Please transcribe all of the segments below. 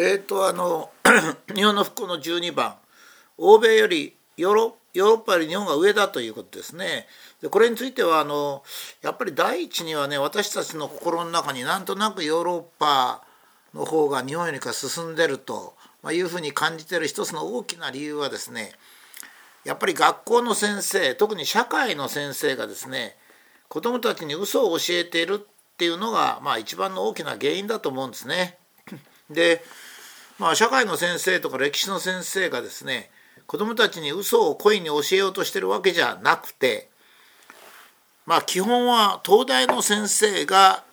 えっ、とあの 日本の復興の12番欧米よりヨーロッパより日本が上だということですね。でこれについてはあのやっぱり第一にはね私たちの心の中になんとなくヨーロッパの方が日本よりか進んでるというふうに感じてる一つの大きな理由はですねやっぱり学校の先生特に社会の先生がですね子どもたちに嘘を教えているっていうのが、まあ、一番の大きな原因だと思うんですね。で、まあ、社会の先生とか歴史の先生がですね子どもたちに嘘を故意に教えようとしてるわけじゃなくてまあ基本は東大の先生が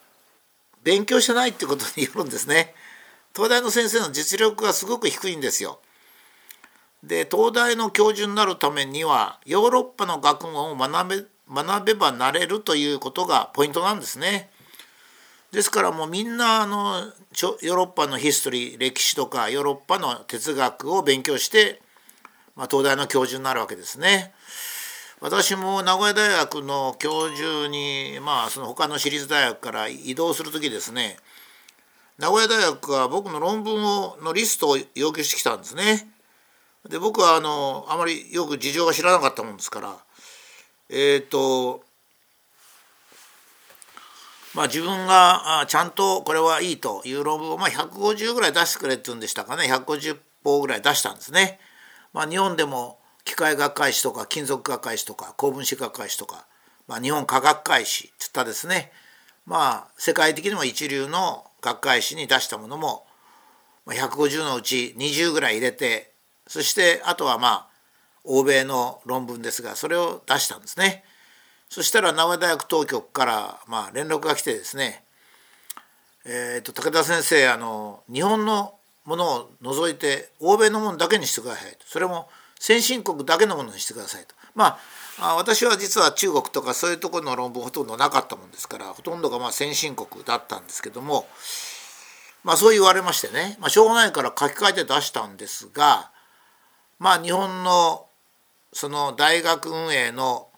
勉強してないってことによるんですね。東大の先生の実力がすごく低いんですよ。で東大の教授になるためにはヨーロッパの学問を学べ学べばなれるということがポイントなんですね。ですからもうみんなあのヨーロッパのヒストリー歴史とかヨーロッパの哲学を勉強して、まあ、東大の教授になるわけですね。私も名古屋大学の教授にまあその他の私立大学から移動する時ですね名古屋大学は僕の論文をのリストを要求してきたんですね。で僕はあのあまりよく事情が知らなかったもんですからえっ、ー、とまあ自分がちゃんとこれはいいという論文をまあ150ぐらい出してくれって言うんでしたかね150本ぐらい出したんですね。まあ、日本でも機械学会誌とか金属学会誌とか高分子学会誌とか、まあ、日本科学会誌つったですねまあ世界的にも一流の学会誌に出したものも150のうち20ぐらい入れてそしてあとはまあ欧米の論文ですがそれを出したんですね。そしたら名古屋大学当局からまあ連絡が来てですね、えー、と武田先生あの日本のものを除いて欧米のものだけにしてくださいとそれも先進国だけのものにしてくださいと。まあ私は実は中国とかそういうところの論文ほとんどなかったもんですからほとんどがまあ先進国だったんですけどもまあそう言われましてね、まあ、しょうがないから書き換えて出したんですがまあ日本のその大学運営の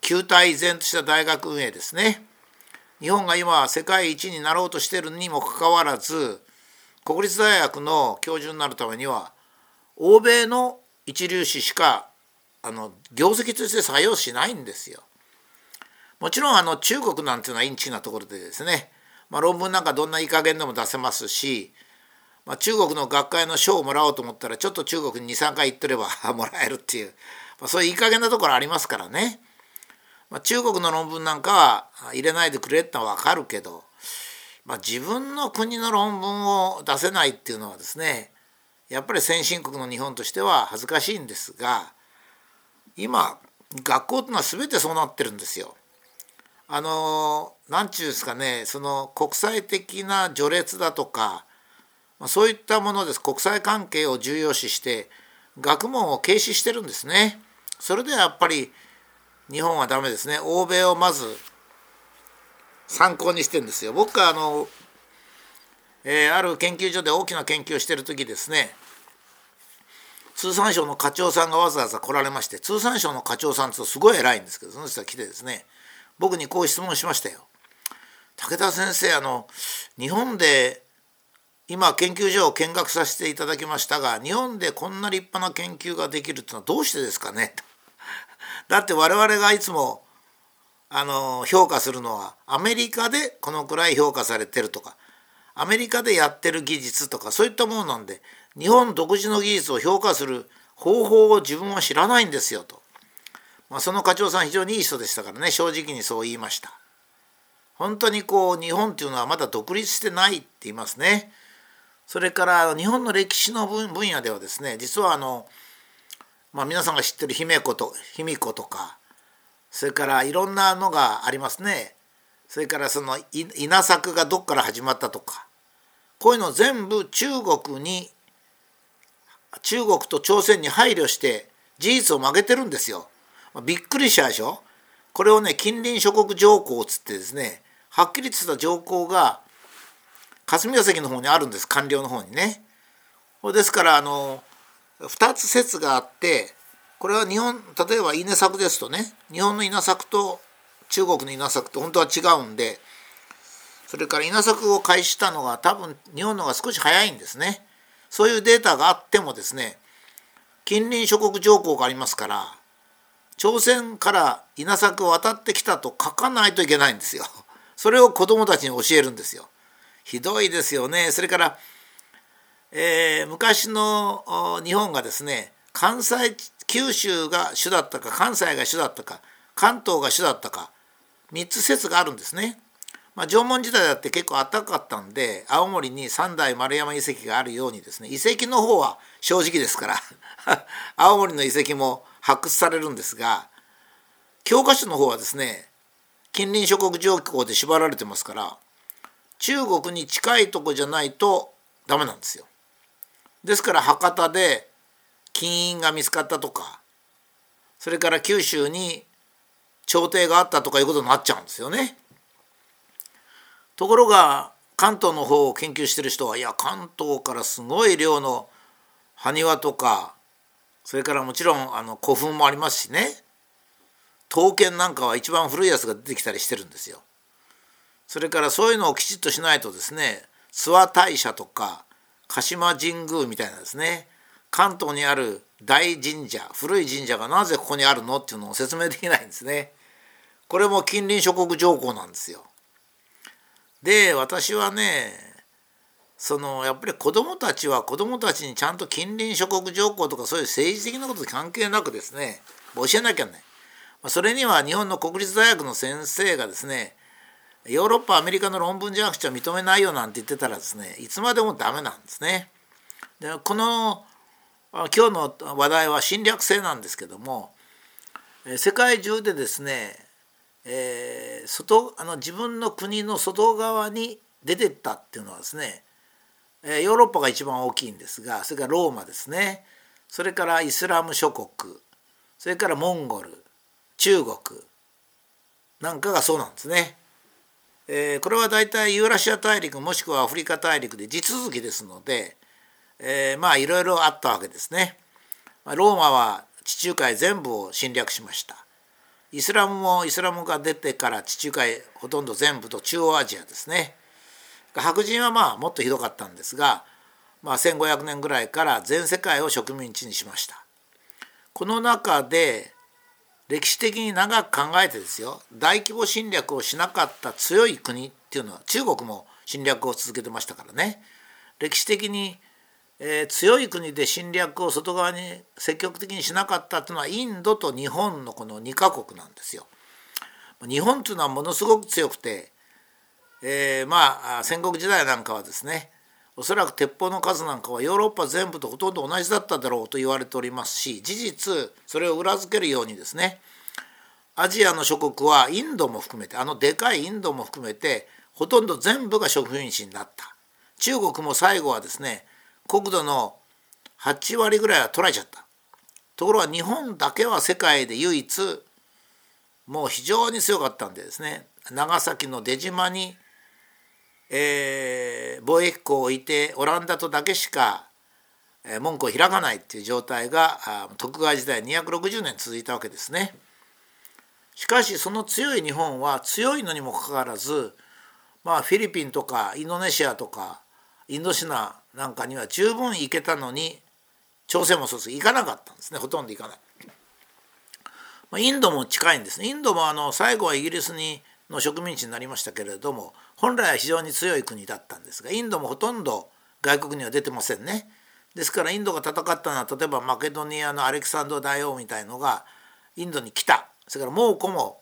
旧体依然とした大学運営ですね日本が今世界一になろうとしているにもかかわらず国立大学の教授になるためには欧米の一流誌しかあの業績として採用しないんですよ。もちろんあの中国なんていうのはインチなところでですね、まあ、論文なんかどんないい加減でも出せますし、まあ、中国の学会の賞をもらおうと思ったらちょっと中国に23回行ってれば もらえるっていう、まあ、そういういい加減なところありますからね。まあ、中国の論文なんかは入れないでくれってのは分かるけど、まあ、自分の国の論文を出せないっていうのはですねやっぱり先進国の日本としては恥ずかしいんですが今学校っていうのは全てそうなってるんですよ。あの何ちゅうですかねその国際的な序列だとか、まあ、そういったものです国際関係を重要視して学問を軽視してるんですね。それでやっぱり日本はダメですね。欧米をまず参考にしてんですよ。僕はあの、えー、ある研究所で大きな研究をしてる時ですね。通産省の課長さんがわざわざ来られまして通産省の課長さんとすごい偉いんですけどその人が来てですね。僕にこう質問しましたよ。武田先生あの日本で今研究所を見学させていただきましたが日本でこんな立派な研究ができるってのはどうしてですかね？だって我々がいつもあの評価するのはアメリカでこのくらい評価されてるとかアメリカでやってる技術とかそういったものなんで日本独自の技術を評価する方法を自分は知らないんですよと、まあ、その課長さん非常にいい人でしたからね正直にそう言いました。本当にこう日本っていうのはまだ独立してないって言いますね。それから日本の歴史の分野ではですね実はあのまあ、皆さんが知ってる姫子と卑弥呼とかそれからいろんなのがありますねそれからその稲作がどっから始まったとかこういうの全部中国に中国と朝鮮に配慮して事実を曲げてるんですよ。びっくりしたでしょ？これをね近隣諸国条項つってですねはっきりとした条項が霞が関の方にあるんです官僚の方にね。ですからあの2つ説があってこれは日本例えば稲作ですとね日本の稲作と中国の稲作と本当は違うんでそれから稲作を開始したのが多分日本の方が少し早いんですね。そういうデータがあってもですね近隣諸国条項がありますから朝鮮から稲作を渡ってきたと書かないといけないんですよ。それを子どもたちに教えるんですよ。ひどいですよね。それから、えー、昔の日本がですね関西九州が主だったか関西が主だったか関東が主だったか3つ説があるんですね。まあ、縄文時代だって結構暖かかったんで青森に三代丸山遺跡があるようにですね遺跡の方は正直ですから 青森の遺跡も発掘されるんですが教科書の方はですね近隣諸国条項で縛られてますから中国に近いとこじゃないとダメなんですよ。ですから博多で金印が見つかったとかそれから九州に朝廷があったとかいうことになっちゃうんですよね。ところが関東の方を研究してる人はいや関東からすごい量の埴輪とかそれからもちろんあの古墳もありますしね刀剣なんかは一番古いやつが出てきたりしてるんですよ。それからそういうのをきちっとしないとですね諏訪大社とか鹿島神宮みたいなですね関東にある大神社古い神社がなぜここにあるのっていうのを説明できないんですね。これも近隣諸国条項なんですよ。で私はねそのやっぱり子どもたちは子どもたちにちゃんと近隣諸国条項とかそういう政治的なこと関係なくですね教えなきゃねそれには日本の国立大学の先生がですねヨーロッパアメリカの論文じゃなくちゃ認めないよなんて言ってたらですねいつまでもダメなんですね。でこの今日の話題は侵略性なんですけども世界中でですねえー、外あの自分の国の外側に出てったっていうのはですね、ヨーロッパが一番大きいんですがそれからローマですねそれからイスラム諸国それからモンゴル中国なんかがそうなんですね。えー、これは大体ユーラシア大陸もしくはアフリカ大陸で地続きですので、えー、まあいろいろあったわけですね。ローマは地中海全部を侵略しました。イスラムもイスラムが出てから地中海ほとんど全部と中央アジアですね白人はまあもっとひどかったんですが、まあ、1500年ぐらいから全世界を植民地にしましたこの中で歴史的に長く考えてですよ大規模侵略をしなかった強い国っていうのは中国も侵略を続けてましたからね歴史的にえー、強い国で侵略を外側に積極的にしなかったというのはインドと日本のこの2カ国なんですよ。日本というのはものすごく強くて、えー、まあ戦国時代なんかはですねおそらく鉄砲の数なんかはヨーロッパ全部とほとんど同じだっただろうと言われておりますし事実それを裏付けるようにですねアジアの諸国はインドも含めてあのでかいインドも含めてほとんど全部が植民地になった。中国も最後はですね国土の8割ぐらいは取られちゃった。ところが日本だけは世界で唯一もう非常に強かったんでですね長崎の出島に、えー、貿易港を置いてオランダとだけしか門戸を開かないっていう状態が徳川時代260年続いたわけですね。しかしその強い日本は強いのにもかかわらずまあフィリピンとかインドネシアとかインドシナなんかには十分行けたのに朝鮮もそうです行かなかったんですねほとんど行かない。まあ、インドも近いんですねインドもあの最後はイギリスにの植民地になりましたけれども本来は非常に強い国だったんですがインドもほとんど外国には出てませんね。ですからインドが戦ったのは例えばマケドニアのアレキサンド大王みたいのがインドに来たそれから蒙古も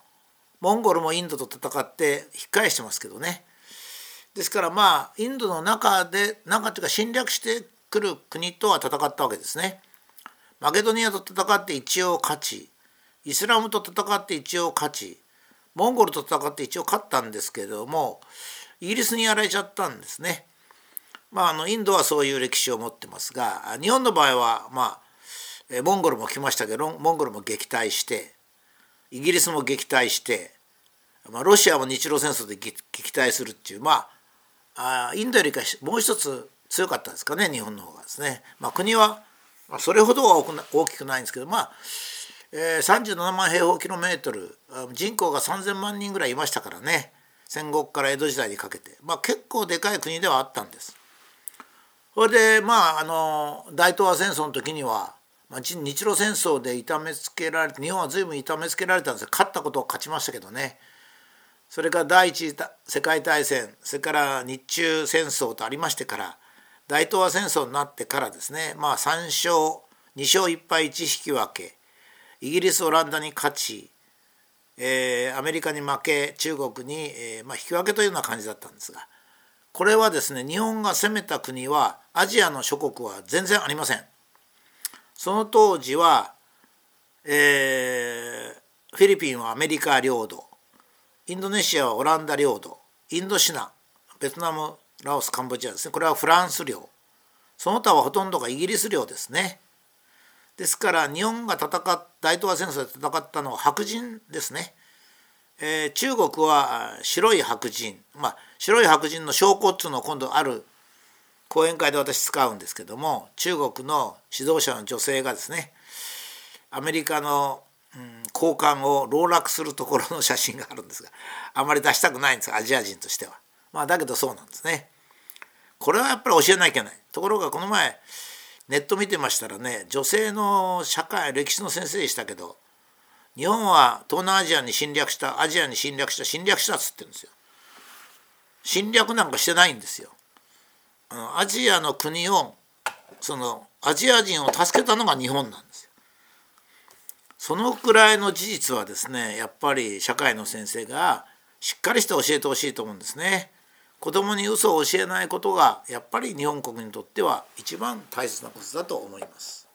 モンゴルもインドと戦って引っ返してますけどねですからまあインドの中で中というか侵略してくる国とは戦ったわけですね。マケドニアと戦って一応勝ちイスラムと戦って一応勝ちモンゴルと戦って一応勝ったんですけどもイギリスにやられちゃったんですね。まあ、あのインドはそういう歴史を持ってますが日本の場合はまあモンゴルも来ましたけどモンゴルも撃退してイギリスも撃退して、まあ、ロシアも日露戦争で撃退するっていうまあインドよりかもう一つ強かったですかね日本の方がですね。まあ、国はそれほどは大きくないんですけどまあ、えー、37万平方キロメートル人口が3,000万人ぐらいいましたからね。戦国から江戸時代にかけて、まあ、結構でかい国ではあったんです。それでまああの大東亜戦争の時には、まあ、日露戦争で痛めつけられて日本は随分痛めつけられたんですよ勝ったことを勝ちましたけどね。それから第一次世界大戦それから日中戦争とありましてから大東亜戦争になってからですね。まあ3勝2勝1敗1引き分け。イギリスオランダに勝ち、えー、アメリカに負け中国に、えーまあ、引き分けというような感じだったんですがこれはですね日本が攻めた国はアジアの諸国は全然ありません。その当時は、えー、フィリピンはアメリカ領土インドネシアはオランダ領土インドシナベトナムラオスカンボジアですね。これはフランス領。その他はほとんどがイギリス領ですね。ですから日本が戦っ大東亜戦争で戦ったのは白人ですね、えー、中国は白い白人まあ白い白人の証拠っつうのを今度ある講演会で私使うんですけども中国の指導者の女性がですねアメリカの、うん、高官を籠絡するところの写真があるんですがあまり出したくないんですアジア人としては。まあだけどそうなんですね。これはやっぱり教えなきゃいけない。ところがこの前ネット見てましたらね女性の社会歴史の先生でしたけど日本は東南アジアに侵略したアジアに侵略した侵略したっつってるんですよ。侵略なんかしてないんですよ。アジアの国をそのアジア人を助けたのが日本なんですよ。そのくらいの事実はですねやっぱり社会の先生がしっかりして教えてほしいと思うんですね。子供に嘘を教えないことがやっぱり日本国にとっては一番大切なことだと思います。